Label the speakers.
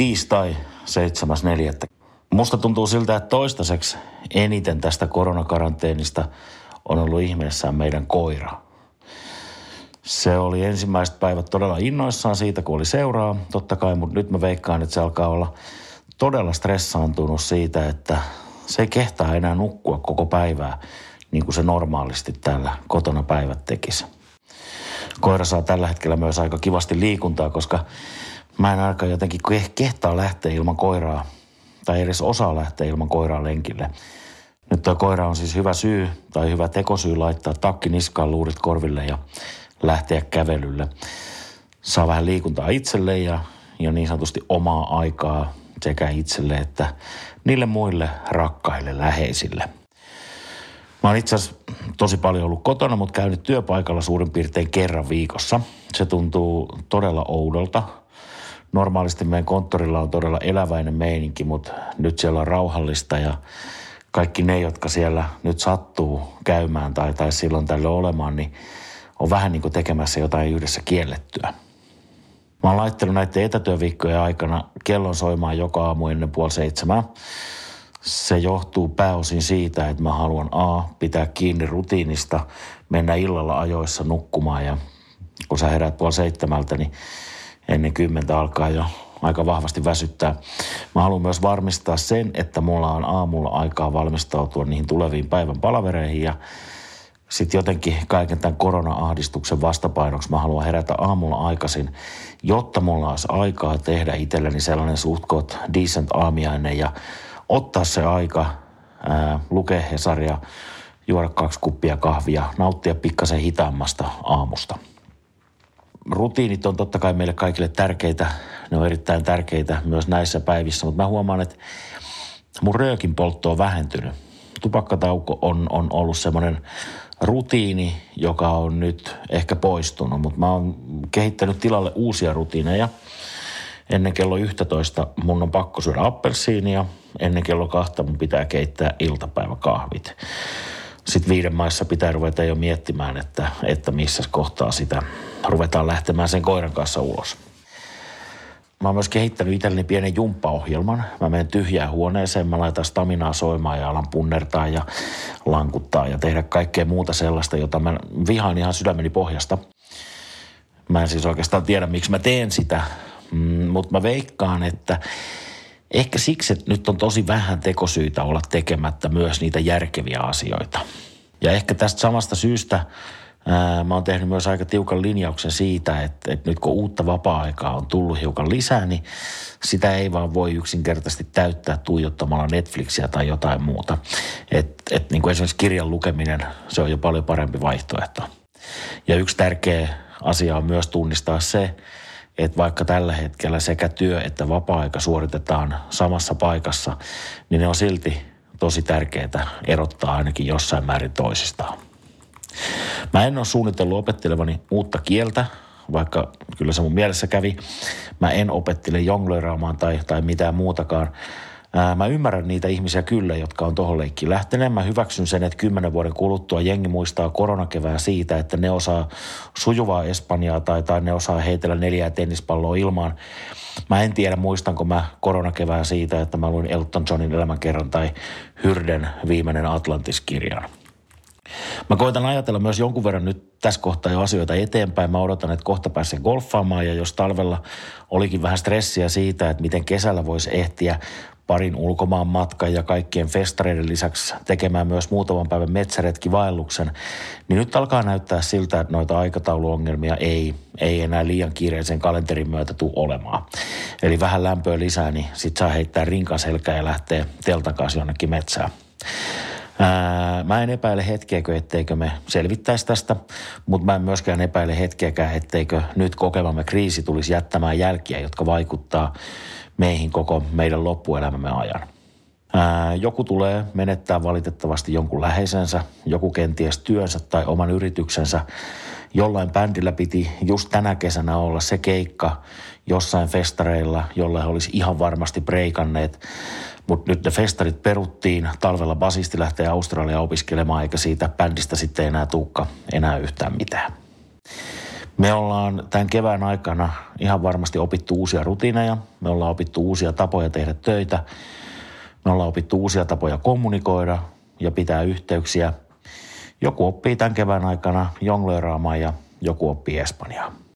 Speaker 1: tiistai 7.4. Musta tuntuu siltä, että toistaiseksi eniten tästä koronakaranteenista on ollut ihmeessään meidän koira. Se oli ensimmäiset päivät todella innoissaan siitä, kun oli seuraa, totta kai, mutta nyt mä veikkaan, että se alkaa olla todella stressaantunut siitä, että se ei kehtaa enää nukkua koko päivää niin kuin se normaalisti täällä kotona päivät tekisi. Koira saa tällä hetkellä myös aika kivasti liikuntaa, koska mä en aika jotenkin kehtaa lähteä ilman koiraa tai edes osaa lähteä ilman koiraa lenkille. Nyt tuo koira on siis hyvä syy tai hyvä tekosyy laittaa takki niskaan, luurit korville ja lähteä kävelylle. Saa vähän liikuntaa itselle ja, ja niin sanotusti omaa aikaa sekä itselle että niille muille rakkaille läheisille. Mä oon itse asiassa tosi paljon ollut kotona, mutta käynyt työpaikalla suurin piirtein kerran viikossa. Se tuntuu todella oudolta. Normaalisti meidän konttorilla on todella eläväinen meininki, mutta nyt siellä on rauhallista ja kaikki ne, jotka siellä nyt sattuu käymään tai, tai silloin tällöin olemaan, niin on vähän niin kuin tekemässä jotain yhdessä kiellettyä. Mä oon laittanut näiden etätyöviikkojen aikana kellon soimaan joka aamu ennen puoli seitsemää. Se johtuu pääosin siitä, että mä haluan A, pitää kiinni rutiinista, mennä illalla ajoissa nukkumaan ja kun sä herät puoli seitsemältä, niin ennen kymmentä alkaa jo aika vahvasti väsyttää. Mä haluan myös varmistaa sen, että mulla on aamulla aikaa valmistautua niihin tuleviin päivän palavereihin ja sitten jotenkin kaiken tämän korona-ahdistuksen vastapainoksi mä haluan herätä aamulla aikaisin, jotta mulla olisi aikaa tehdä itselleni sellainen suhtkot decent aamiainen ja ottaa se aika, ää, lukea Hesaria, juoda kaksi kuppia kahvia, nauttia pikkasen hitaammasta aamusta. Rutiinit on totta kai meille kaikille tärkeitä, ne on erittäin tärkeitä myös näissä päivissä, mutta mä huomaan, että mun röökin poltto on vähentynyt. Tupakkatauko on, on ollut semmoinen rutiini, joka on nyt ehkä poistunut, mutta mä oon kehittänyt tilalle uusia rutiineja. Ennen kello 11 mun on pakko syödä appelsiinia, ennen kello kahta mun pitää keittää iltapäiväkahvit. Sitten viiden maissa pitää ruveta jo miettimään, että, että missä kohtaa sitä ruvetaan lähtemään sen koiran kanssa ulos. Mä oon myös kehittänyt itselleni pienen jumppaohjelman. Mä menen tyhjään huoneeseen, mä laitan staminaa soimaan ja alan punnertaa ja lankuttaa ja tehdä kaikkea muuta sellaista, jota mä vihaan ihan sydämeni pohjasta. Mä en siis oikeastaan tiedä, miksi mä teen sitä, mm, mutta mä veikkaan, että ehkä siksi, että nyt on tosi vähän tekosyitä olla tekemättä myös niitä järkeviä asioita. Ja ehkä tästä samasta syystä – Mä oon tehnyt myös aika tiukan linjauksen siitä, että, että nyt kun uutta vapaa-aikaa on tullut hiukan lisää, niin sitä ei vaan voi yksinkertaisesti täyttää tuijottamalla Netflixiä tai jotain muuta. Et, et niin kuin esimerkiksi kirjan lukeminen, se on jo paljon parempi vaihtoehto. Ja yksi tärkeä asia on myös tunnistaa se, että vaikka tällä hetkellä sekä työ että vapaa-aika suoritetaan samassa paikassa, niin ne on silti tosi tärkeää erottaa ainakin jossain määrin toisistaan. Mä en ole suunnitellut opettelevani uutta kieltä, vaikka kyllä se mun mielessä kävi. Mä en opettele jonglööraamaan tai, tai mitään muutakaan. Ää, mä ymmärrän niitä ihmisiä kyllä, jotka on tohon leikkiin lähteneet. Mä hyväksyn sen, että kymmenen vuoden kuluttua jengi muistaa koronakevää siitä, että ne osaa sujuvaa Espanjaa tai, tai ne osaa heitellä neljää tennispalloa ilmaan. Mä en tiedä, muistanko mä koronakevää siitä, että mä luin Elton Johnin elämänkerran tai Hyrden viimeinen Atlantis-kirjan. Mä koitan ajatella myös jonkun verran nyt tässä kohtaa jo asioita eteenpäin. Mä odotan, että kohta pääsen golfaamaan ja jos talvella olikin vähän stressiä siitä, että miten kesällä voisi ehtiä parin ulkomaan matkan ja kaikkien festareiden lisäksi tekemään myös muutaman päivän metsäretkivaelluksen, niin nyt alkaa näyttää siltä, että noita aikatauluongelmia ei, ei enää liian kiireisen kalenterin myötä tule olemaan. Eli vähän lämpöä lisää, niin sit saa heittää rinkan selkää ja lähteä teltan kanssa jonnekin metsään. Ää, mä en epäile hetkeäkö, etteikö me selvittäisi tästä, mutta mä en myöskään epäile hetkeäkään, etteikö nyt kokemamme kriisi tulisi jättämään jälkiä, jotka vaikuttaa meihin koko meidän loppuelämämme ajan. Ää, joku tulee menettää valitettavasti jonkun läheisensä, joku kenties työnsä tai oman yrityksensä. Jollain bändillä piti just tänä kesänä olla se keikka jossain festareilla, jolle he olisi ihan varmasti breikanneet. Mutta nyt ne festarit peruttiin, talvella basisti lähtee Australiaan opiskelemaan, eikä siitä bändistä sitten enää tuukka enää yhtään mitään. Me ollaan tämän kevään aikana ihan varmasti opittu uusia rutiineja. Me ollaan opittu uusia tapoja tehdä töitä. Me ollaan opittu uusia tapoja kommunikoida ja pitää yhteyksiä. Joku oppii tämän kevään aikana jonglööraamaan ja joku oppii espanjaa.